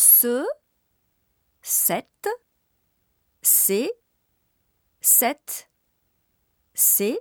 ce, cette, c'est, cette, c'est,